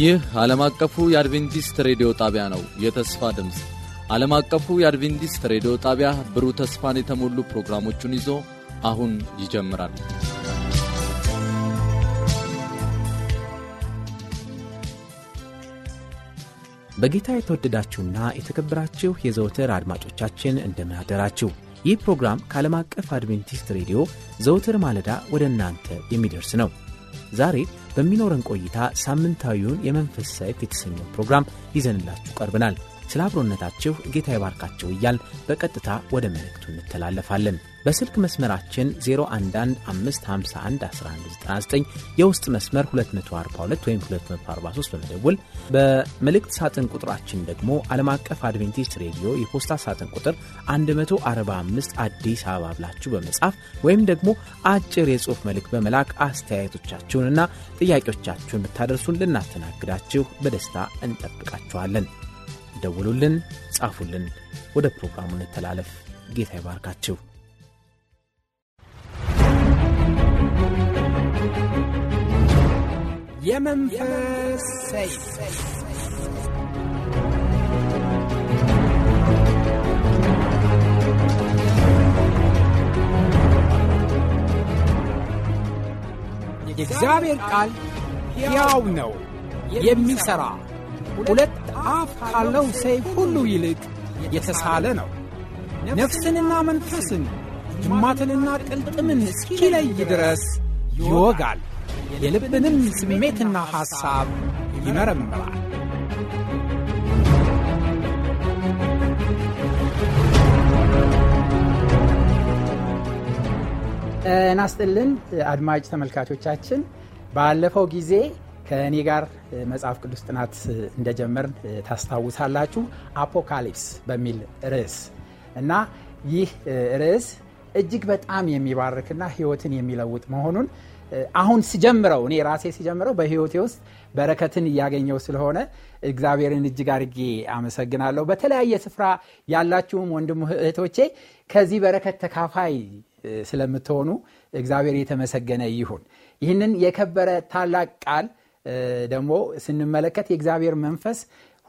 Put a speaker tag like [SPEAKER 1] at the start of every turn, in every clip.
[SPEAKER 1] ይህ ዓለም አቀፉ የአድቬንቲስት ሬዲዮ ጣቢያ ነው። የተስፋ ድምፅ ዓለም አቀፉ የአድቬንቲስት ሬዲዮ ጣቢያ ብሩህ ተስፋን የተሞሉ ፕሮግራሞቹን ይዞ አሁን ይጀምራል።
[SPEAKER 2] በጌታ የተወደዳችሁና የተከበራችሁ የዘውትር አድማጮቻችን እንደምን ይህ ፕሮግራም ከዓለም አቀፍ አድቬንቲስት ሬዲዮ ዘውትር ማለዳ ወደ እናንተ የሚደርስ ነው። ዛሬ በሚኖረን ቆይታ ሳምንታዊውን የመንፈስ ሰይፍ የተሰኘው ፕሮግራም ይዘንላችሁ ቀርበናል። ስለ አብሮነታችሁ ጌታ ይባርካቸው እያል በቀጥታ ወደ መልእክቱ እንተላለፋለን። በስልክ መስመራችን 0115511199 የውስጥ መስመር 242 ወይም 243 በመደውል በመልእክት ሳጥን ቁጥራችን ደግሞ ዓለም አቀፍ አድቬንቲስት ሬዲዮ የፖስታ ሳጥን ቁጥር 145 አዲስ አበባ ብላችሁ በመጻፍ ወይም ደግሞ አጭር የጽሑፍ መልእክት በመላክ አስተያየቶቻችሁንና ጥያቄዎቻችሁን ብታደርሱን ልናስተናግዳችሁ በደስታ እንጠብቃችኋለን። ደውሉልን፣ ጻፉልን። ወደ ፕሮግራሙ እንተላለፍ። ጌታ ይባርካችሁ።
[SPEAKER 3] የመንፈስ ሰይፍ የእግዚአብሔር ቃል ሕያው ነው፣ የሚሠራ ሁለት አፍ ካለው ሰይፍ ሁሉ ይልቅ የተሳለ ነው፣ ነፍስንና መንፈስን ጅማትንና ቅልጥምን እስኪለይ ድረስ ይወጋል፣ የልብንም ስሜትና ሐሳብ ይመረምራል። እናስጥልን አድማጭ ተመልካቾቻችን። ባለፈው ጊዜ ከእኔ ጋር መጽሐፍ ቅዱስ ጥናት እንደጀመርን ታስታውሳላችሁ። አፖካሊፕስ በሚል ርዕስ እና ይህ ርዕስ እጅግ በጣም የሚባርክና ሕይወትን የሚለውጥ መሆኑን አሁን ሲጀምረው እኔ ራሴ ሲጀምረው በሕይወቴ ውስጥ በረከትን እያገኘው ስለሆነ እግዚአብሔርን እጅግ አድርጌ አመሰግናለሁ። በተለያየ ስፍራ ያላችሁም ወንድም እህቶቼ ከዚህ በረከት ተካፋይ ስለምትሆኑ እግዚአብሔር የተመሰገነ ይሁን። ይህንን የከበረ ታላቅ ቃል ደግሞ ስንመለከት የእግዚአብሔር መንፈስ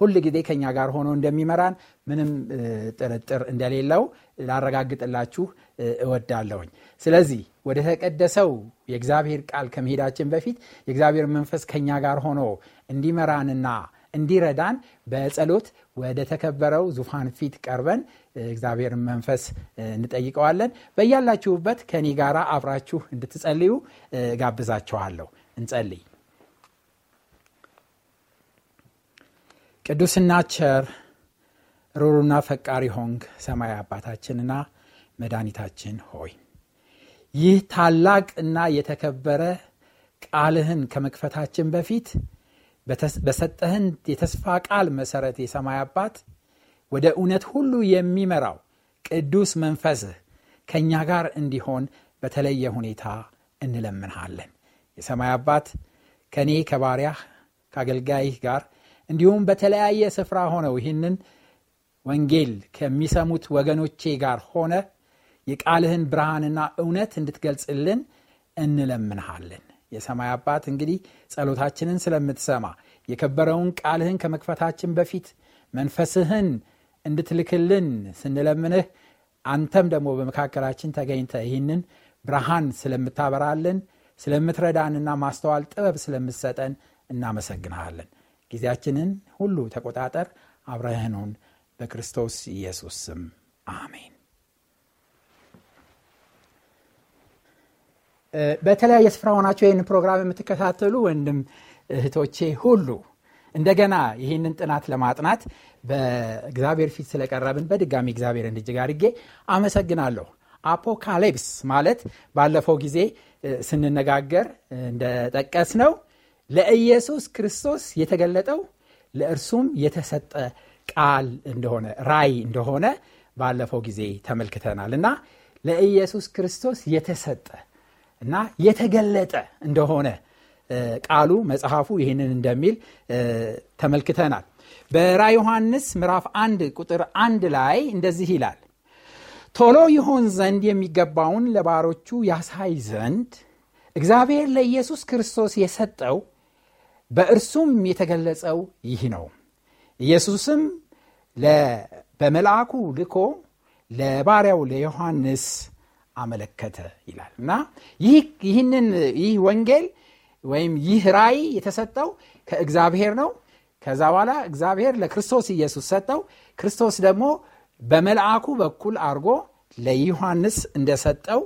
[SPEAKER 3] ሁል ጊዜ ከኛ ጋር ሆኖ እንደሚመራን ምንም ጥርጥር እንደሌለው ላረጋግጥላችሁ እወዳለሁኝ። ስለዚህ ወደ ተቀደሰው የእግዚአብሔር ቃል ከመሄዳችን በፊት የእግዚአብሔር መንፈስ ከኛ ጋር ሆኖ እንዲመራንና እንዲረዳን በጸሎት ወደ ተከበረው ዙፋን ፊት ቀርበን እግዚአብሔርን መንፈስ እንጠይቀዋለን። በያላችሁበት ከኔ ጋር አብራችሁ እንድትጸልዩ ጋብዛችኋለሁ። እንጸልይ። ቅዱስና ቸር ሩሩና ፈቃሪ ሆንግ ሰማይ አባታችንና መድኃኒታችን ሆይ ይህ ታላቅ እና የተከበረ ቃልህን ከመክፈታችን በፊት በሰጠህን የተስፋ ቃል መሠረት የሰማይ አባት ወደ እውነት ሁሉ የሚመራው ቅዱስ መንፈስህ ከእኛ ጋር እንዲሆን በተለየ ሁኔታ እንለምንሃለን። የሰማይ አባት ከእኔ ከባሪያህ ከአገልጋይህ ጋር እንዲሁም በተለያየ ስፍራ ሆነው ይህንን ወንጌል ከሚሰሙት ወገኖቼ ጋር ሆነ የቃልህን ብርሃንና እውነት እንድትገልጽልን እንለምንሃለን። የሰማይ አባት እንግዲህ ጸሎታችንን ስለምትሰማ የከበረውን ቃልህን ከመክፈታችን በፊት መንፈስህን እንድትልክልን ስንለምንህ አንተም ደግሞ በመካከላችን ተገኝተ ይህንን ብርሃን ስለምታበራልን ስለምትረዳንና ማስተዋል ጥበብ ስለምትሰጠን እናመሰግንሃለን። ጊዜያችንን ሁሉ ተቆጣጠር። አብረህኑን በክርስቶስ ኢየሱስ ስም አሜን። በተለያየ ስፍራ ሆናቸው ይህን ፕሮግራም የምትከታተሉ ወንድም እህቶቼ ሁሉ እንደገና ይህንን ጥናት ለማጥናት በእግዚአብሔር ፊት ስለቀረብን በድጋሚ እግዚአብሔርን እጅግ አድርጌ አመሰግናለሁ። አፖካሊፕስ ማለት ባለፈው ጊዜ ስንነጋገር እንደጠቀስ ነው ለኢየሱስ ክርስቶስ የተገለጠው ለእርሱም የተሰጠ ቃል እንደሆነ ራይ እንደሆነ ባለፈው ጊዜ ተመልክተናል እና ለኢየሱስ ክርስቶስ የተሰጠ እና የተገለጠ እንደሆነ ቃሉ መጽሐፉ ይህንን እንደሚል ተመልክተናል። በራ ዮሐንስ ምዕራፍ አንድ ቁጥር አንድ ላይ እንደዚህ ይላል ቶሎ ይሆን ዘንድ የሚገባውን ለባሮቹ ያሳይ ዘንድ እግዚአብሔር ለኢየሱስ ክርስቶስ የሰጠው በእርሱም የተገለጸው ይህ ነው። ኢየሱስም በመልአኩ ልኮ ለባሪያው ለዮሐንስ አመለከተ ይላል። እና ይህንን ይህ ወንጌል ወይም ይህ ራእይ የተሰጠው ከእግዚአብሔር ነው። ከዛ በኋላ እግዚአብሔር ለክርስቶስ ኢየሱስ ሰጠው። ክርስቶስ ደግሞ በመልአኩ በኩል አድርጎ ለዮሐንስ እንደሰጠው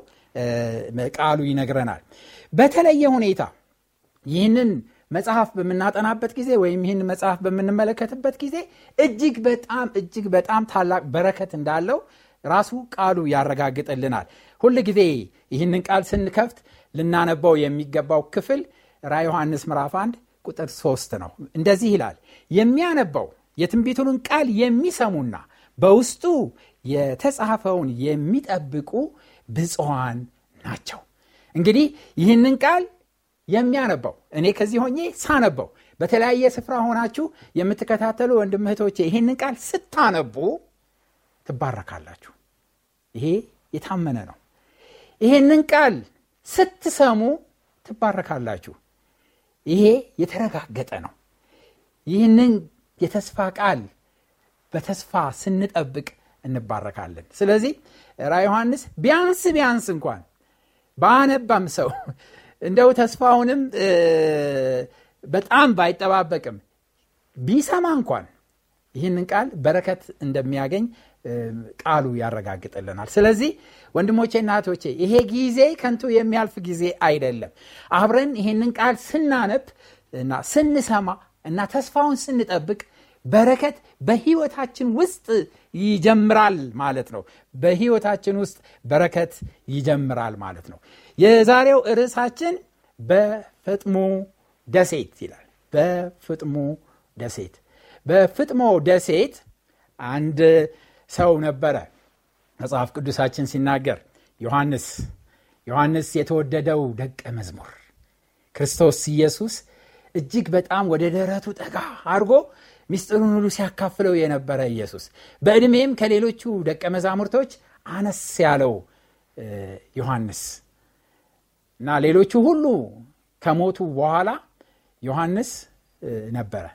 [SPEAKER 3] ቃሉ ይነግረናል። በተለየ ሁኔታ ይህንን መጽሐፍ በምናጠናበት ጊዜ ወይም ይህን መጽሐፍ በምንመለከትበት ጊዜ እጅግ በጣም እጅግ በጣም ታላቅ በረከት እንዳለው ራሱ ቃሉ ያረጋግጥልናል። ሁል ጊዜ ይህንን ቃል ስንከፍት ልናነባው የሚገባው ክፍል ራ ዮሐንስ ምዕራፍ 1 ቁጥር 3 ነው። እንደዚህ ይላል የሚያነባው የትንቢቱንን ቃል የሚሰሙና በውስጡ የተጻፈውን የሚጠብቁ ብፅዋን ናቸው። እንግዲህ ይህንን ቃል የሚያነባው እኔ ከዚህ ሆኜ ሳነበው። በተለያየ ስፍራ ሆናችሁ የምትከታተሉ ወንድም እህቶቼ ይህንን ቃል ስታነቡ ትባረካላችሁ። ይሄ የታመነ ነው። ይህንን ቃል ስትሰሙ ትባረካላችሁ። ይሄ የተረጋገጠ ነው። ይህንን የተስፋ ቃል በተስፋ ስንጠብቅ እንባረካለን። ስለዚህ ራ ዮሐንስ ቢያንስ ቢያንስ እንኳን በአነባም ሰው እንደው ተስፋውንም በጣም ባይጠባበቅም ቢሰማ እንኳን ይህንን ቃል በረከት እንደሚያገኝ ቃሉ ያረጋግጥልናል። ስለዚህ ወንድሞቼ እናቶቼ ይሄ ጊዜ ከንቱ የሚያልፍ ጊዜ አይደለም። አብረን ይህንን ቃል ስናነብ እና ስንሰማ እና ተስፋውን ስንጠብቅ በረከት በህይወታችን ውስጥ ይጀምራል ማለት ነው። በህይወታችን ውስጥ በረከት ይጀምራል ማለት ነው። የዛሬው ርዕሳችን በፍጥሞ ደሴት ይላል። በፍጥሞ ደሴት። በፍጥሞ ደሴት አንድ ሰው ነበረ መጽሐፍ ቅዱሳችን ሲናገር ዮሐንስ ዮሐንስ የተወደደው ደቀ መዝሙር ክርስቶስ ኢየሱስ እጅግ በጣም ወደ ደረቱ ጠጋ አድርጎ ሚስጥሩን ሁሉ ሲያካፍለው የነበረ ኢየሱስ። በዕድሜም ከሌሎቹ ደቀ መዛሙርቶች አነስ ያለው ዮሐንስ እና ሌሎቹ ሁሉ ከሞቱ በኋላ ዮሐንስ ነበረ።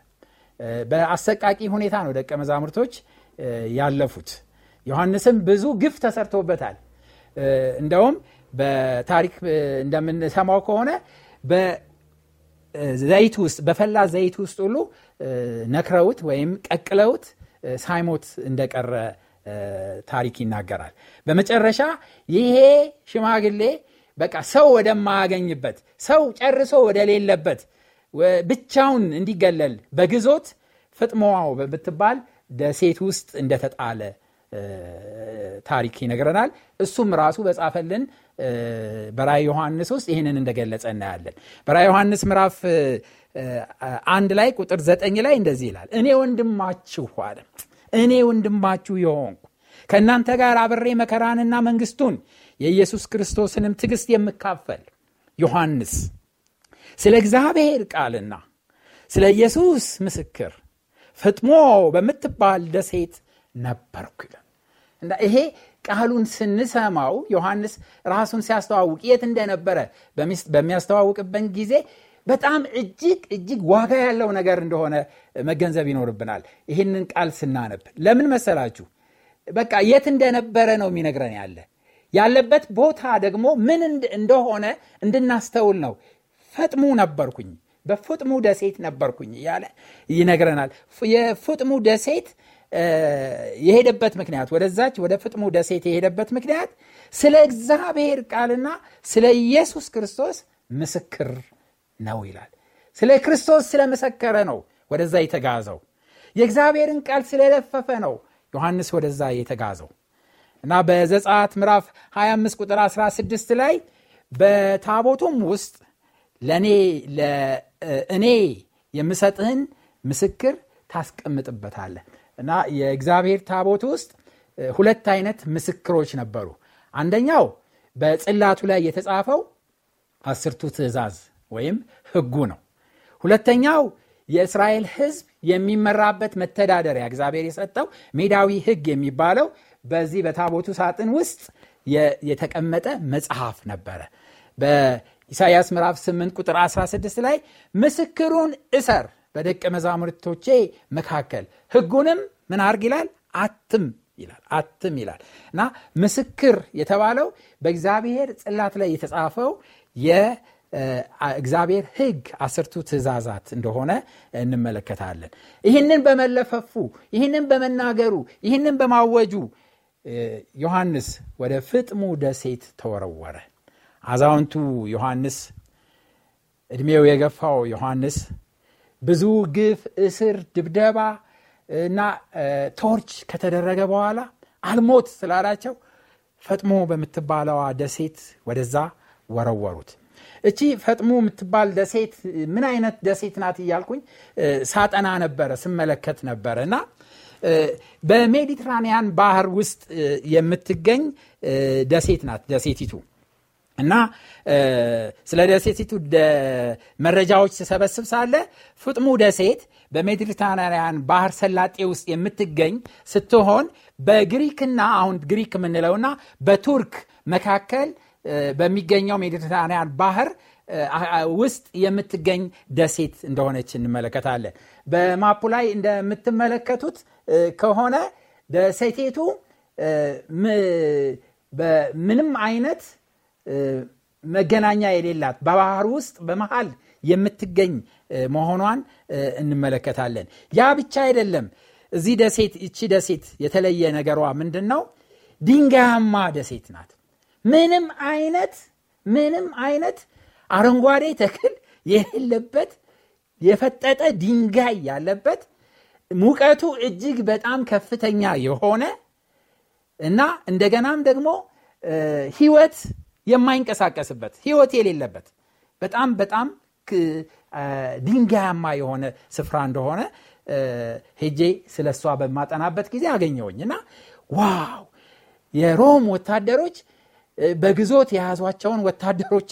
[SPEAKER 3] በአሰቃቂ ሁኔታ ነው ደቀ መዛሙርቶች ያለፉት። ዮሐንስም ብዙ ግፍ ተሰርቶበታል። እንደውም በታሪክ እንደምንሰማው ከሆነ ዘይት ውስጥ በፈላ ዘይት ውስጥ ሁሉ ነክረውት ወይም ቀቅለውት ሳይሞት እንደቀረ ታሪክ ይናገራል። በመጨረሻ ይሄ ሽማግሌ በቃ ሰው ወደማያገኝበት ሰው ጨርሶ ወደሌለበት ብቻውን እንዲገለል በግዞት ፍጥሞዋው በምትባል ደሴት ውስጥ እንደተጣለ ታሪክ ይነግረናል። እሱም ራሱ በጻፈልን በራይ ዮሐንስ ውስጥ ይህንን እንደገለጸ እናያለን። በራይ ዮሐንስ ምዕራፍ አንድ ላይ ቁጥር ዘጠኝ ላይ እንደዚህ ይላል እኔ ወንድማችሁ አለ እኔ ወንድማችሁ የሆንኩ ከእናንተ ጋር አብሬ መከራንና መንግስቱን የኢየሱስ ክርስቶስንም ትግስት የምካፈል ዮሐንስ ስለ እግዚአብሔር ቃልና ስለ ኢየሱስ ምስክር ፍጥሞ በምትባል ደሴት ነበርኩ ይላል እና ይሄ ቃሉን ስንሰማው ዮሐንስ ራሱን ሲያስተዋውቅ የት እንደነበረ በሚያስተዋውቅበት ጊዜ በጣም እጅግ እጅግ ዋጋ ያለው ነገር እንደሆነ መገንዘብ ይኖርብናል። ይህንን ቃል ስናነብ ለምን መሰላችሁ? በቃ የት እንደነበረ ነው የሚነግረን ያለ። ያለበት ቦታ ደግሞ ምን እንደሆነ እንድናስተውል ነው። ፈጥሙ ነበርኩኝ በፍጥሙ ደሴት ነበርኩኝ እያለ ይነግረናል። የፍጥሙ ደሴት የሄደበት ምክንያት ወደዛች ወደ ፍጥሙ ደሴት የሄደበት ምክንያት ስለ እግዚአብሔር ቃልና ስለ ኢየሱስ ክርስቶስ ምስክር ነው ይላል። ስለ ክርስቶስ ስለመሰከረ ነው ወደዛ የተጋዘው። የእግዚአብሔርን ቃል ስለለፈፈ ነው ዮሐንስ ወደዛ የተጋዘው። እና በዘጻት ምዕራፍ 25 ቁጥር 16 ላይ በታቦቱም ውስጥ ለእኔ እኔ የምሰጥህን ምስክር ታስቀምጥበታለህ እና የእግዚአብሔር ታቦት ውስጥ ሁለት አይነት ምስክሮች ነበሩ። አንደኛው በጽላቱ ላይ የተጻፈው አስርቱ ትእዛዝ ወይም ህጉ ነው። ሁለተኛው የእስራኤል ህዝብ የሚመራበት መተዳደሪያ እግዚአብሔር የሰጠው ሜዳዊ ህግ የሚባለው በዚህ በታቦቱ ሳጥን ውስጥ የተቀመጠ መጽሐፍ ነበረ። ኢሳይያስ ምዕራፍ 8 ቁጥር 16 ላይ ምስክሩን እሰር በደቀ መዛሙርቶቼ መካከል። ህጉንም ምን አርግ ይላል? አትም ይላል አትም ይላል። እና ምስክር የተባለው በእግዚአብሔር ጽላት ላይ የተጻፈው የእግዚአብሔር ህግ አስርቱ ትእዛዛት እንደሆነ እንመለከታለን። ይህንን በመለፈፉ ይህንን በመናገሩ ይህንን በማወጁ ዮሐንስ ወደ ፍጥሙ ደሴት ተወረወረ። አዛውንቱ ዮሐንስ ዕድሜው የገፋው ዮሐንስ ብዙ ግፍ እስር ድብደባ እና ቶርች ከተደረገ በኋላ አልሞት ስላላቸው ፈጥሞ በምትባለዋ ደሴት ወደዛ ወረወሩት። እቺ ፈጥሞ የምትባል ደሴት ምን አይነት ደሴት ናት እያልኩኝ ሳጠና ነበረ ስመለከት ነበረ እና በሜዲትራኒያን ባህር ውስጥ የምትገኝ ደሴት ናት ደሴቲቱ እና ስለ ደሴቲቱ መረጃዎች ስሰበስብ ሳለ ፍጥሙ ደሴት በሜዲትራንያን ባህር ሰላጤ ውስጥ የምትገኝ ስትሆን በግሪክና አሁን ግሪክ የምንለውና በቱርክ መካከል በሚገኘው ሜዲትራንያን ባህር ውስጥ የምትገኝ ደሴት እንደሆነች እንመለከታለን። በማፑ ላይ እንደምትመለከቱት ከሆነ ደሴቴቱ ምንም አይነት መገናኛ የሌላት በባህር ውስጥ በመሃል የምትገኝ መሆኗን እንመለከታለን። ያ ብቻ አይደለም። እዚህ ደሴት እቺ ደሴት የተለየ ነገሯ ምንድን ነው ድንጋያማ ደሴት ናት። ምንም አይነት ምንም አይነት አረንጓዴ ተክል የሌለበት የፈጠጠ ድንጋይ ያለበት ሙቀቱ እጅግ በጣም ከፍተኛ የሆነ እና እንደገናም ደግሞ ህይወት የማይንቀሳቀስበት ህይወት የሌለበት በጣም በጣም ድንጋያማ የሆነ ስፍራ እንደሆነ ሄጄ ስለ እሷ በማጠናበት ጊዜ አገኘውኝ እና ዋው! የሮም ወታደሮች በግዞት የያዟቸውን ወታደሮች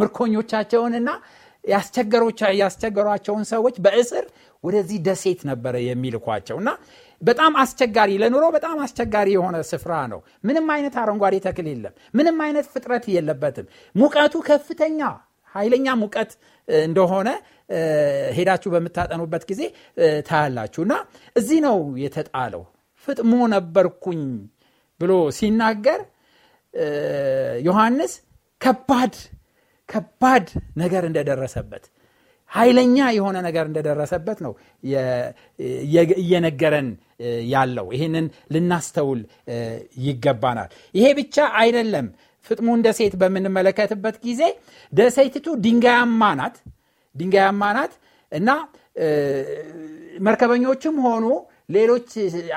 [SPEAKER 3] ምርኮኞቻቸውንና ያስቸገሯቸውን ሰዎች በእስር ወደዚህ ደሴት ነበረ የሚልኳቸው እና በጣም አስቸጋሪ ለኑሮ በጣም አስቸጋሪ የሆነ ስፍራ ነው። ምንም አይነት አረንጓዴ ተክል የለም። ምንም አይነት ፍጥረት የለበትም። ሙቀቱ ከፍተኛ ኃይለኛ ሙቀት እንደሆነ ሄዳችሁ በምታጠኑበት ጊዜ ታያላችሁ። እና እዚህ ነው የተጣለው። ፍጥሞ ነበርኩኝ ብሎ ሲናገር ዮሐንስ ከባድ ከባድ ነገር እንደደረሰበት ኃይለኛ የሆነ ነገር እንደደረሰበት ነው እየነገረን ያለው። ይህንን ልናስተውል ይገባናል። ይሄ ብቻ አይደለም። ፍጥሙን ደሴት በምንመለከትበት ጊዜ ደሴቲቱ ድንጋያማ ናት። ድንጋያማ ናት እና መርከበኞችም ሆኑ ሌሎች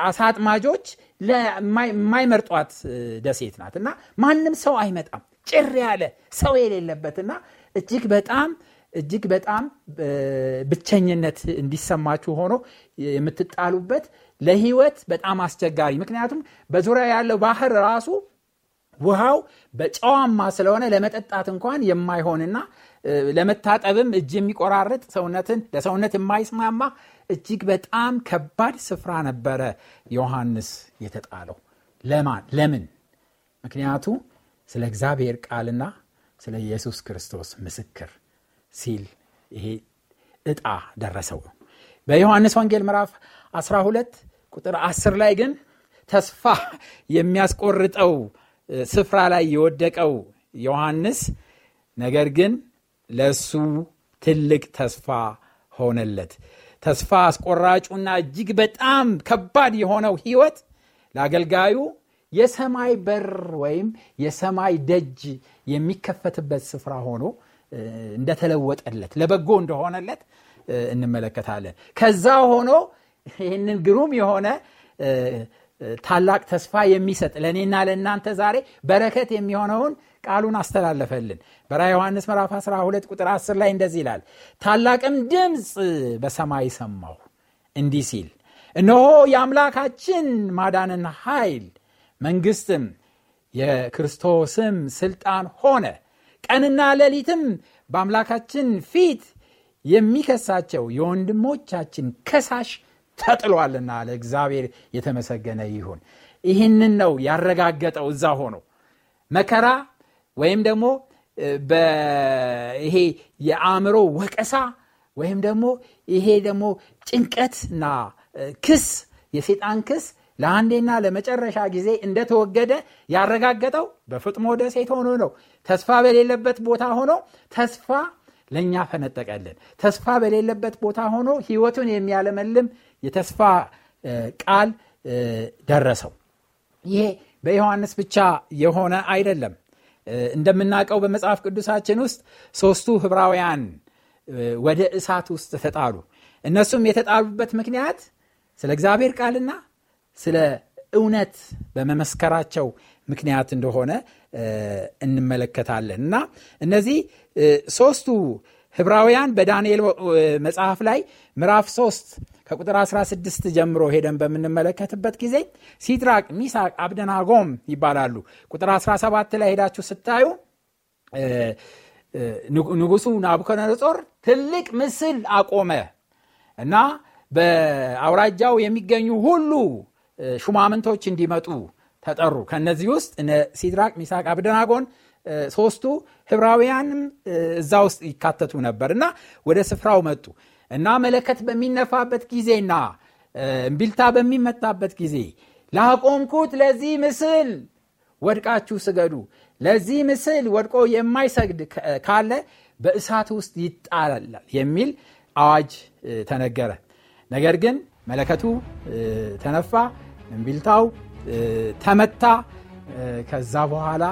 [SPEAKER 3] አሳጥማጆች የማይመርጧት ደሴት ናት እና ማንም ሰው አይመጣም። ጭር ያለ ሰው የሌለበትና እጅግ በጣም እጅግ በጣም ብቸኝነት እንዲሰማችሁ ሆኖ የምትጣሉበት ለህይወት በጣም አስቸጋሪ። ምክንያቱም በዙሪያ ያለው ባህር ራሱ ውሃው በጨዋማ ስለሆነ ለመጠጣት እንኳን የማይሆንና ለመታጠብም እጅ የሚቆራርጥ ሰውነትን ለሰውነት የማይስማማ እጅግ በጣም ከባድ ስፍራ ነበረ ዮሐንስ የተጣለው። ለማን? ለምን? ምክንያቱ ስለ እግዚአብሔር ቃልና ስለ ኢየሱስ ክርስቶስ ምስክር ሲል ይሄ እጣ ደረሰው። በዮሐንስ ወንጌል ምዕራፍ 12 ቁጥር 10 ላይ ግን ተስፋ የሚያስቆርጠው ስፍራ ላይ የወደቀው ዮሐንስ ነገር ግን ለእሱ ትልቅ ተስፋ ሆነለት። ተስፋ አስቆራጩና እጅግ በጣም ከባድ የሆነው ህይወት ለአገልጋዩ የሰማይ በር ወይም የሰማይ ደጅ የሚከፈትበት ስፍራ ሆኖ እንደተለወጠለት ለበጎ እንደሆነለት እንመለከታለን። ከዛ ሆኖ ይህንን ግሩም የሆነ ታላቅ ተስፋ የሚሰጥ ለእኔና ለእናንተ ዛሬ በረከት የሚሆነውን ቃሉን አስተላለፈልን። በራ ዮሐንስ ምዕራፍ 12 ቁጥር 10 ላይ እንደዚህ ይላል ታላቅም ድምፅ በሰማይ ሰማሁ እንዲህ ሲል እነሆ የአምላካችን ማዳንን ኃይል መንግስትም የክርስቶስም ስልጣን ሆነ ቀንና ሌሊትም በአምላካችን ፊት የሚከሳቸው የወንድሞቻችን ከሳሽ ተጥሏልና ለእግዚአብሔር የተመሰገነ ይሁን። ይህንን ነው ያረጋገጠው። እዛ ሆኖ መከራ ወይም ደግሞ ይሄ የአእምሮ ወቀሳ ወይም ደግሞ ይሄ ደግሞ ጭንቀትና ክስ የሴጣን ክስ ለአንዴና ለመጨረሻ ጊዜ እንደተወገደ ያረጋገጠው በፍጥሞ ደሴት ሆኖ ነው። ተስፋ በሌለበት ቦታ ሆኖ ተስፋ ለእኛ ፈነጠቀልን። ተስፋ በሌለበት ቦታ ሆኖ ህይወቱን የሚያለመልም የተስፋ ቃል ደረሰው። ይሄ በዮሐንስ ብቻ የሆነ አይደለም። እንደምናውቀው በመጽሐፍ ቅዱሳችን ውስጥ ሶስቱ ህብራውያን ወደ እሳት ውስጥ ተጣሉ። እነሱም የተጣሉበት ምክንያት ስለ እግዚአብሔር ቃልና ስለ እውነት በመመስከራቸው ምክንያት እንደሆነ እንመለከታለን እና እነዚህ ሶስቱ ህብራውያን በዳንኤል መጽሐፍ ላይ ምዕራፍ 3 ከቁጥር 16 ጀምሮ ሄደን በምንመለከትበት ጊዜ ሲድራቅ፣ ሚሳቅ፣ አብደናጎም ይባላሉ። ቁጥር 17 ላይ ሄዳችሁ ስታዩ ንጉሱ ናቡከደነጾር ትልቅ ምስል አቆመ እና በአውራጃው የሚገኙ ሁሉ ሹማምንቶች እንዲመጡ ተጠሩ። ከነዚህ ውስጥ ሲድራቅ፣ ሚሳቅ፣ አብደናጎን ሶስቱ ህብራውያንም እዛ ውስጥ ይካተቱ ነበር እና ወደ ስፍራው መጡ እና መለከት በሚነፋበት ጊዜና እምቢልታ በሚመጣበት ጊዜ ላቆምኩት ለዚህ ምስል ወድቃችሁ ስገዱ፣ ለዚህ ምስል ወድቆ የማይሰግድ ካለ በእሳት ውስጥ ይጣላል የሚል አዋጅ ተነገረ። ነገር ግን መለከቱ ተነፋ፣ እምቢልታው ተመታ። ከዛ በኋላ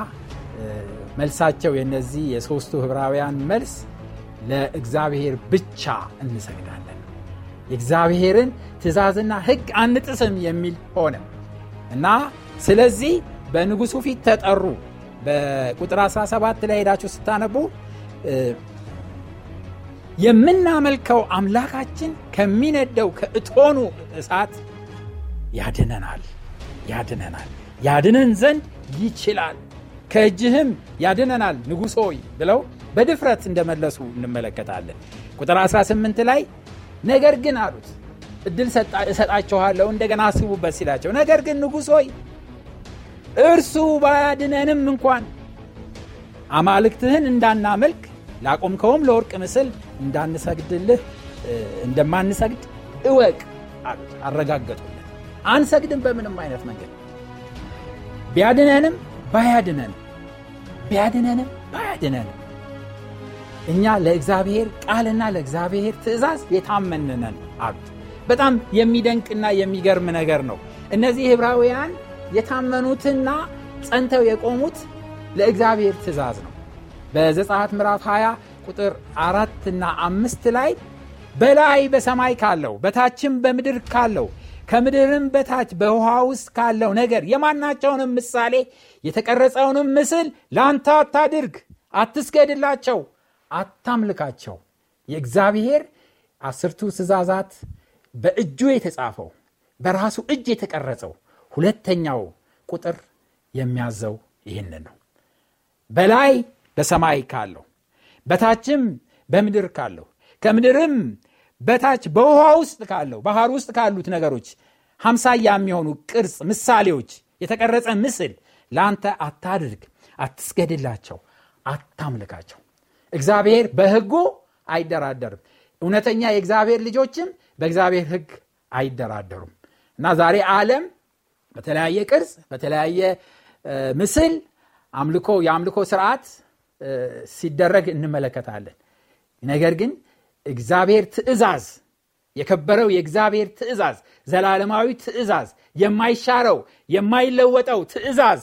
[SPEAKER 3] መልሳቸው የነዚህ የሦስቱ ህብራውያን መልስ ለእግዚአብሔር ብቻ እንሰግዳለን፣ የእግዚአብሔርን ትእዛዝና ሕግ አንጥስም የሚል ሆነ እና ስለዚህ በንጉሱ ፊት ተጠሩ። በቁጥር 17 ላይ ሄዳችሁ ስታነቡ የምናመልከው አምላካችን ከሚነደው ከእቶኑ እሳት ያድነናል ያድነናል ያድነን ዘንድ ይችላል ከእጅህም ያድነናል ንጉሥ ሆይ ብለው በድፍረት እንደመለሱ እንመለከታለን። ቁጥር 18 ላይ ነገር ግን አሉት እድል እሰጣችኋለሁ እንደገና አስቡበት ሲላቸው፣ ነገር ግን ንጉሥ ሆይ እርሱ ባያድነንም እንኳን አማልክትህን እንዳናመልክ ላቆምከውም ለወርቅ ምስል እንዳንሰግድልህ እንደማንሰግድ እወቅ አሉት። አረጋገጡለት። አንሰግድም በምንም አይነት መንገድ ቢያድነንም ባያድነንም ቢያድነንም ባያድነንም እኛ ለእግዚአብሔር ቃልና ለእግዚአብሔር ትእዛዝ የታመንነን አሉት። በጣም የሚደንቅና የሚገርም ነገር ነው። እነዚህ ዕብራውያን የታመኑትና ጸንተው የቆሙት ለእግዚአብሔር ትእዛዝ ነው። በዘጻት ምዕራፍ 20 ቁጥር አራትና አምስት ላይ በላይ በሰማይ ካለው በታችም በምድር ካለው ከምድርም በታች በውሃ ውስጥ ካለው ነገር የማናቸውንም ምሳሌ የተቀረጸውንም ምስል ለአንተ አታድርግ፣ አትስገድላቸው፣ አታምልካቸው። የእግዚአብሔር አስርቱ ትእዛዛት በእጁ የተጻፈው በራሱ እጅ የተቀረጸው ሁለተኛው ቁጥር የሚያዘው ይህንን ነው። በላይ በሰማይ ካለው በታችም በምድር ካለው ከምድርም በታች በውሃ ውስጥ ካለው ባህር ውስጥ ካሉት ነገሮች ሀምሳያ የሚሆኑ ቅርጽ ምሳሌዎች የተቀረጸ ምስል ለአንተ አታድርግ፣ አትስገድላቸው፣ አታምልካቸው። እግዚአብሔር በህጉ አይደራደርም። እውነተኛ የእግዚአብሔር ልጆችም በእግዚአብሔር ህግ አይደራደሩም እና ዛሬ ዓለም በተለያየ ቅርጽ በተለያየ ምስል አምልኮ የአምልኮ ስርዓት ሲደረግ እንመለከታለን። ነገር ግን እግዚአብሔር ትእዛዝ የከበረው የእግዚአብሔር ትእዛዝ ዘላለማዊ ትእዛዝ የማይሻረው የማይለወጠው ትእዛዝ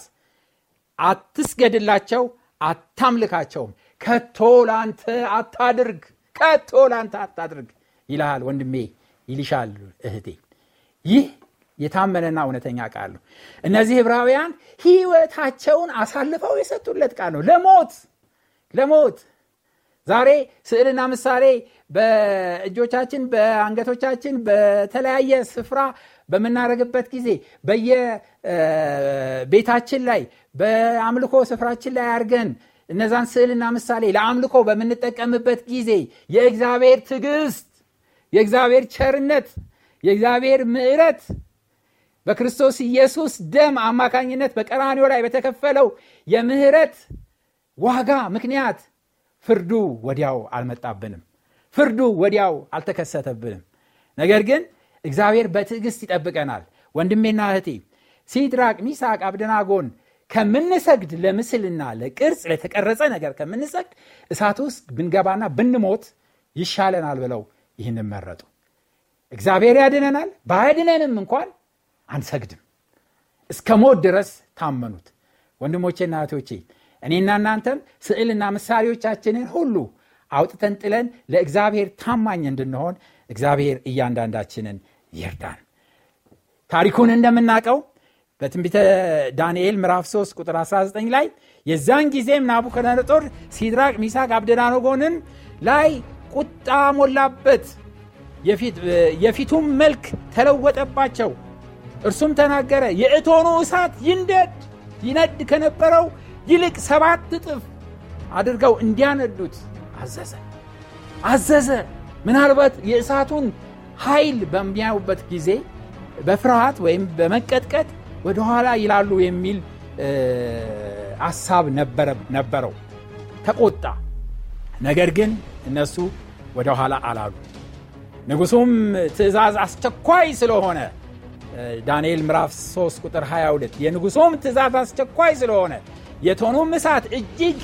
[SPEAKER 3] አትስገድላቸው፣ አታምልካቸውም፣ ከቶ ላንተ አታድርግ፣ ከቶ ላንተ አታድርግ ይልሃል ወንድሜ፣ ይልሻል እህቴ። ይህ የታመነና እውነተኛ ቃል ነው። እነዚህ ዕብራውያን ህይወታቸውን አሳልፈው የሰጡለት ቃል ነው ለሞት ለሞት ዛሬ ስዕልና ምሳሌ በእጆቻችን በአንገቶቻችን በተለያየ ስፍራ በምናደርግበት ጊዜ በየቤታችን ላይ በአምልኮ ስፍራችን ላይ አድርገን እነዛን ስዕልና ምሳሌ ለአምልኮ በምንጠቀምበት ጊዜ የእግዚአብሔር ትዕግስት፣ የእግዚአብሔር ቸርነት፣ የእግዚአብሔር ምዕረት በክርስቶስ ኢየሱስ ደም አማካኝነት በቀራኒዮ ላይ በተከፈለው የምህረት ዋጋ ምክንያት ፍርዱ ወዲያው አልመጣብንም ፍርዱ ወዲያው አልተከሰተብንም። ነገር ግን እግዚአብሔር በትዕግስት ይጠብቀናል። ወንድሜና እህቴ ሲድራቅ ሚሳቅ አብደናጎን ከምንሰግድ ለምስልና ለቅርጽ ለተቀረጸ ነገር ከምንሰግድ እሳት ውስጥ ብንገባና ብንሞት ይሻለናል ብለው ይህንን መረጡ። እግዚአብሔር ያድነናል። ባያድነንም እንኳን አንሰግድም። እስከ ሞት ድረስ ታመኑት። ወንድሞቼና እህቶቼ እኔና እናንተም ስዕልና ምሳሌዎቻችንን ሁሉ አውጥተን ጥለን ለእግዚአብሔር ታማኝ እንድንሆን እግዚአብሔር እያንዳንዳችንን ይርዳን። ታሪኩን እንደምናውቀው በትንቢተ ዳንኤል ምዕራፍ 3 ቁጥር 19 ላይ የዛን ጊዜም ናቡከደነጦር ሲድራቅ ሚሳቅ አብደናኖጎንን ላይ ቁጣ ሞላበት። የፊቱም መልክ ተለወጠባቸው። እርሱም ተናገረ የእቶኑ እሳት ይንደድ ይነድ ከነበረው ይልቅ ሰባት እጥፍ አድርገው እንዲያነዱት አዘዘ። አዘዘ። ምናልባት የእሳቱን ኃይል በሚያዩበት ጊዜ በፍርሃት ወይም በመቀጥቀጥ ወደኋላ ይላሉ የሚል አሳብ ነበረው። ተቆጣ። ነገር ግን እነሱ ወደ ኋላ አላሉ። ንጉሱም ትእዛዝ አስቸኳይ ስለሆነ ዳንኤል ምዕራፍ 3 ቁጥር 22 የንጉሱም ትእዛዝ አስቸኳይ ስለሆነ የቶኑም እሳት እጅግ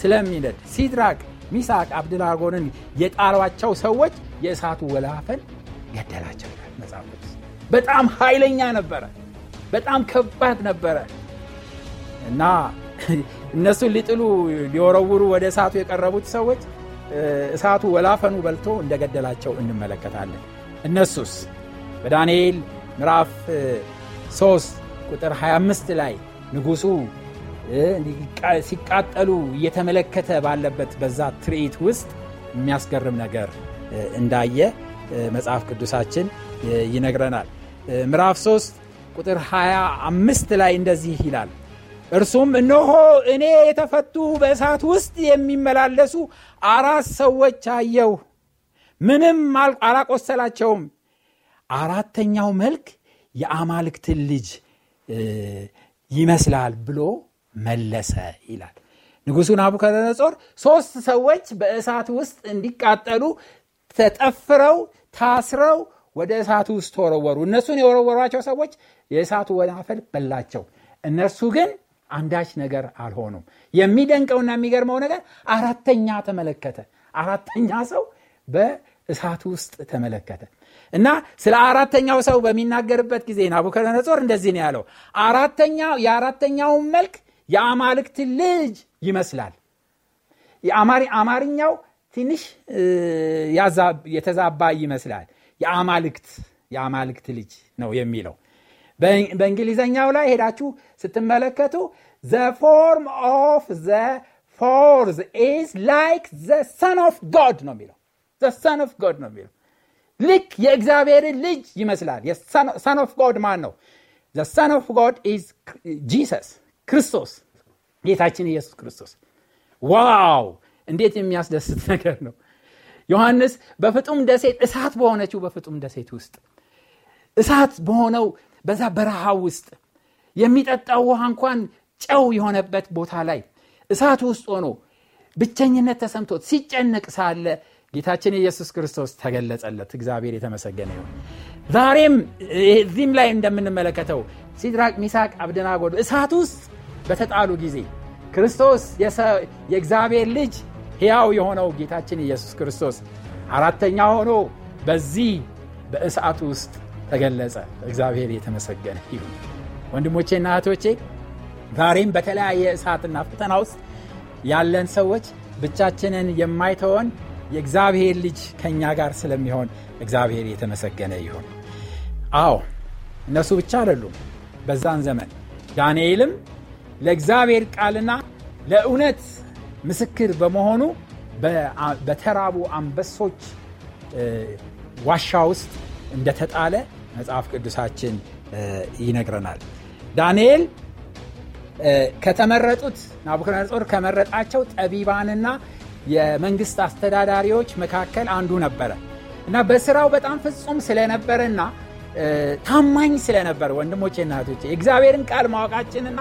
[SPEAKER 3] ስለሚነድ ሲድራቅ ሚሳቅ አብድናጎንን የጣሏቸው ሰዎች የእሳቱ ወላፈን ገደላቸው መጽሐፍ በጣም ኃይለኛ ነበረ። በጣም ከባድ ነበረ። እና እነሱን ሊጥሉ ሊወረውሩ ወደ እሳቱ የቀረቡት ሰዎች እሳቱ ወላፈኑ በልቶ እንደገደላቸው እንመለከታለን። እነሱስ? በዳንኤል ምዕራፍ 3 ቁጥር 25 ላይ ንጉሱ ሲቃጠሉ እየተመለከተ ባለበት በዛ ትርኢት ውስጥ የሚያስገርም ነገር እንዳየ መጽሐፍ ቅዱሳችን ይነግረናል። ምዕራፍ 3 ቁጥር 25 ላይ እንደዚህ ይላል። እርሱም እነሆ እኔ የተፈቱ በእሳት ውስጥ የሚመላለሱ አራት ሰዎች አየው ምንም አላቆሰላቸውም። አራተኛው መልክ የአማልክትን ልጅ ይመስላል ብሎ መለሰ ይላል። ንጉሡ ናቡከደነጾር ሶስት ሰዎች በእሳት ውስጥ እንዲቃጠሉ ተጠፍረው ታስረው ወደ እሳቱ ውስጥ ተወረወሩ። እነሱን የወረወሯቸው ሰዎች የእሳቱ ወናፈል በላቸው። እነርሱ ግን አንዳች ነገር አልሆኑም። የሚደንቀውና የሚገርመው ነገር አራተኛ ተመለከተ። አራተኛ ሰው በእሳቱ ውስጥ ተመለከተ። እና ስለ አራተኛው ሰው በሚናገርበት ጊዜ ናቡከደነጾር እንደዚህ ነው ያለው። አራተኛው የአራተኛውን መልክ የአማልክት ልጅ ይመስላል። አማርኛው ትንሽ የተዛባ ይመስላል። የአማልክት የአማልክት ልጅ ነው የሚለው። በእንግሊዘኛው ላይ ሄዳችሁ ስትመለከቱ the form of the fourth is like the Son of God ነው የሚለው። the Son of God ነው የሚለው። ልክ የእግዚአብሔርን ልጅ ይመስላል። Son of God ማን ነው? the Son of God is Jesus ክርስቶስ ጌታችን ኢየሱስ ክርስቶስ። wow! እንዴት የሚያስደስት ነገር ነው! ዮሐንስ በፍጥሞ ደሴት እሳት በሆነችው በፍጥሞ ደሴት ውስጥ እሳት በሆነው በዛ በረሃ ውስጥ የሚጠጣው ውሃ እንኳን ጨው የሆነበት ቦታ ላይ እሳት ውስጥ ሆኖ ብቸኝነት ተሰምቶት ሲጨነቅ ሳለ ጌታችን ኢየሱስ ክርስቶስ ተገለጸለት። እግዚአብሔር የተመሰገነ ይሁን። ዛሬም እዚህም ላይ እንደምንመለከተው ሲድራቅ ሚሳቅ አብደናጎዶ እሳት ውስጥ በተጣሉ ጊዜ ክርስቶስ የእግዚአብሔር ልጅ ሕያው የሆነው ጌታችን ኢየሱስ ክርስቶስ አራተኛ ሆኖ በዚህ በእሳቱ ውስጥ ተገለጸ። እግዚአብሔር የተመሰገነ ይሁን። ወንድሞቼና እህቶቼ ዛሬም በተለያየ እሳትና ፈተና ውስጥ ያለን ሰዎች ብቻችንን የማይተወን የእግዚአብሔር ልጅ ከእኛ ጋር ስለሚሆን እግዚአብሔር የተመሰገነ ይሁን። አዎ እነሱ ብቻ አይደሉም። በዛን ዘመን ዳንኤልም ለእግዚአብሔር ቃልና ለእውነት ምስክር በመሆኑ በተራቡ አንበሶች ዋሻ ውስጥ እንደተጣለ መጽሐፍ ቅዱሳችን ይነግረናል። ዳንኤል ከተመረጡት ናቡከደነጾር ከመረጣቸው ጠቢባንና የመንግስት አስተዳዳሪዎች መካከል አንዱ ነበረ እና በስራው በጣም ፍጹም ስለነበረና ታማኝ ስለነበረ ወንድሞቼ ና እህቶቼ የእግዚአብሔርን ቃል ማወቃችንና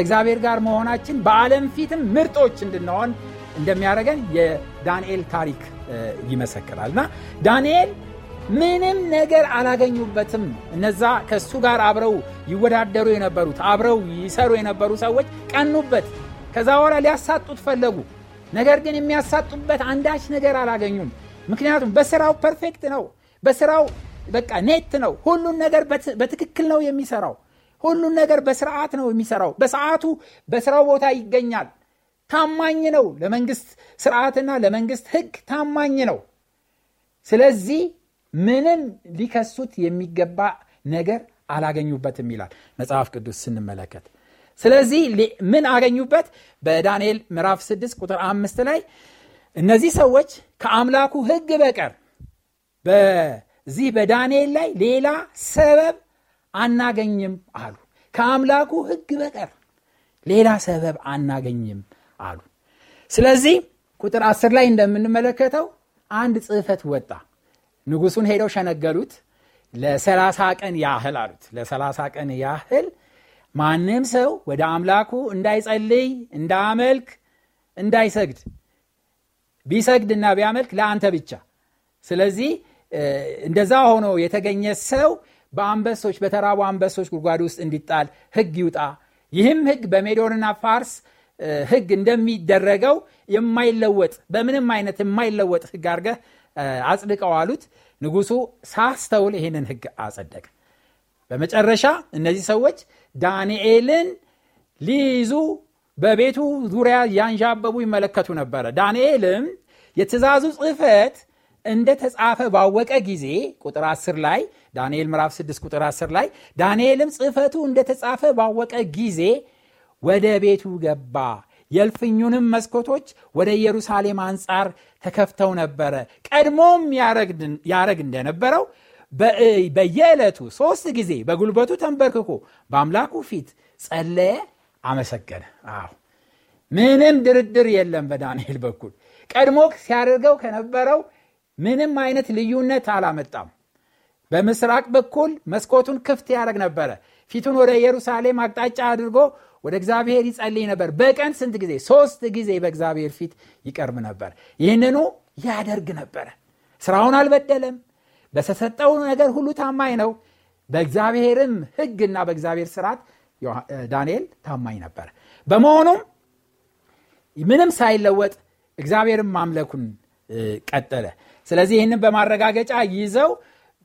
[SPEAKER 3] ከእግዚአብሔር ጋር መሆናችን በዓለም ፊትም ምርጦች እንድንሆን እንደሚያደርገን የዳንኤል ታሪክ ይመሰክራል። እና ዳንኤል ምንም ነገር አላገኙበትም። እነዛ ከእሱ ጋር አብረው ይወዳደሩ የነበሩት አብረው ይሰሩ የነበሩ ሰዎች ቀኑበት። ከዛ በኋላ ሊያሳጡት ፈለጉ። ነገር ግን የሚያሳጡበት አንዳች ነገር አላገኙም። ምክንያቱም በስራው perfect ነው። በስራው በቃ neat ነው። ሁሉን ነገር በትክክል ነው የሚሰራው ሁሉን ነገር በስርዓት ነው የሚሰራው። በሰዓቱ በስራው ቦታ ይገኛል። ታማኝ ነው። ለመንግስት ስርዓትና ለመንግስት ህግ ታማኝ ነው። ስለዚህ ምንም ሊከሱት የሚገባ ነገር አላገኙበትም ይላል መጽሐፍ ቅዱስ ስንመለከት። ስለዚህ ምን አገኙበት? በዳንኤል ምዕራፍ 6 ቁጥር አምስት ላይ እነዚህ ሰዎች ከአምላኩ ህግ በቀር በዚህ በዳንኤል ላይ ሌላ ሰበብ አናገኝም አሉ። ከአምላኩ ህግ በቀር ሌላ ሰበብ አናገኝም አሉ። ስለዚህ ቁጥር አስር ላይ እንደምንመለከተው አንድ ጽህፈት ወጣ። ንጉሱን ሄደው ሸነገሉት። ለሰላሳ ቀን ያህል አሉት። ለሰላሳ ቀን ያህል ማንም ሰው ወደ አምላኩ እንዳይጸልይ እንዳመልክ እንዳይሰግድ ቢሰግድ እና ቢያመልክ ለአንተ ብቻ። ስለዚህ እንደዛ ሆኖ የተገኘ ሰው በአንበሶች በተራቡ አንበሶች ጉድጓድ ውስጥ እንዲጣል ህግ ይውጣ። ይህም ህግ በሜዶንና ፋርስ ህግ እንደሚደረገው የማይለወጥ በምንም አይነት የማይለወጥ ህግ አድርገህ አጽድቀው አሉት። ንጉሱ ሳስተውል ይህንን ህግ አጸደቀ። በመጨረሻ እነዚህ ሰዎች ዳንኤልን ሊይዙ በቤቱ ዙሪያ ያንዣበቡ ይመለከቱ ነበረ። ዳንኤልም የትእዛዙ ጽህፈት እንደ ተጻፈ ባወቀ ጊዜ ቁጥር 10 ላይ ዳንኤል ምዕራፍ 6 ቁጥር 10 ላይ ዳንኤልም ጽህፈቱ እንደተጻፈ ባወቀ ጊዜ ወደ ቤቱ ገባ። የልፍኙንም መስኮቶች ወደ ኢየሩሳሌም አንጻር ተከፍተው ነበረ። ቀድሞም ያረግ እንደነበረው በየዕለቱ ሶስት ጊዜ በጉልበቱ ተንበርክኮ በአምላኩ ፊት ጸለየ አመሰገነ። አዎ ምንም ድርድር የለም በዳንኤል በኩል። ቀድሞ ሲያደርገው ከነበረው ምንም አይነት ልዩነት አላመጣም በምስራቅ በኩል መስኮቱን ክፍት ያደረግ ነበረ። ፊቱን ወደ ኢየሩሳሌም አቅጣጫ አድርጎ ወደ እግዚአብሔር ይጸልይ ነበር። በቀን ስንት ጊዜ? ሶስት ጊዜ በእግዚአብሔር ፊት ይቀርብ ነበር። ይህንኑ ያደርግ ነበረ። ስራውን አልበደለም። በተሰጠው ነገር ሁሉ ታማኝ ነው። በእግዚአብሔርም ህግና በእግዚአብሔር ስርዓት ዳንኤል ታማኝ ነበር። በመሆኑም ምንም ሳይለወጥ እግዚአብሔርን ማምለኩን ቀጠለ። ስለዚህ ይህንን በማረጋገጫ ይዘው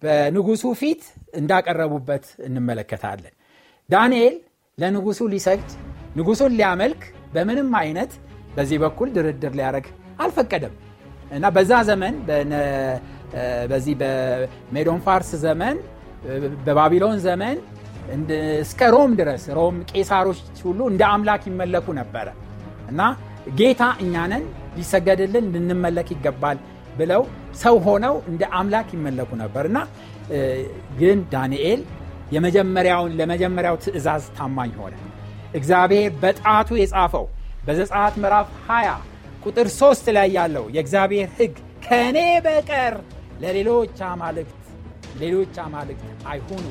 [SPEAKER 3] በንጉሱ ፊት እንዳቀረቡበት እንመለከታለን። ዳንኤል ለንጉሱ ሊሰግድ ንጉሱን ሊያመልክ በምንም አይነት በዚህ በኩል ድርድር ሊያደረግ አልፈቀደም። እና በዛ ዘመን በዚህ በሜዶን ፋርስ ዘመን በባቢሎን ዘመን እስከ ሮም ድረስ ሮም ቄሳሮች ሁሉ እንደ አምላክ ይመለኩ ነበረ። እና ጌታ እኛንን ሊሰገድልን ልንመለክ ይገባል ብለው ሰው ሆነው እንደ አምላክ ይመለኩ ነበር እና ግን ዳንኤል የመጀመሪያውን ለመጀመሪያው ትእዛዝ ታማኝ ሆነ። እግዚአብሔር በጣቱ የጻፈው በዘጻት ምዕራፍ 20 ቁጥር 3 ላይ ያለው የእግዚአብሔር ህግ ከእኔ በቀር ለሌሎች አማልክት ሌሎች አማልክት አይሁኑ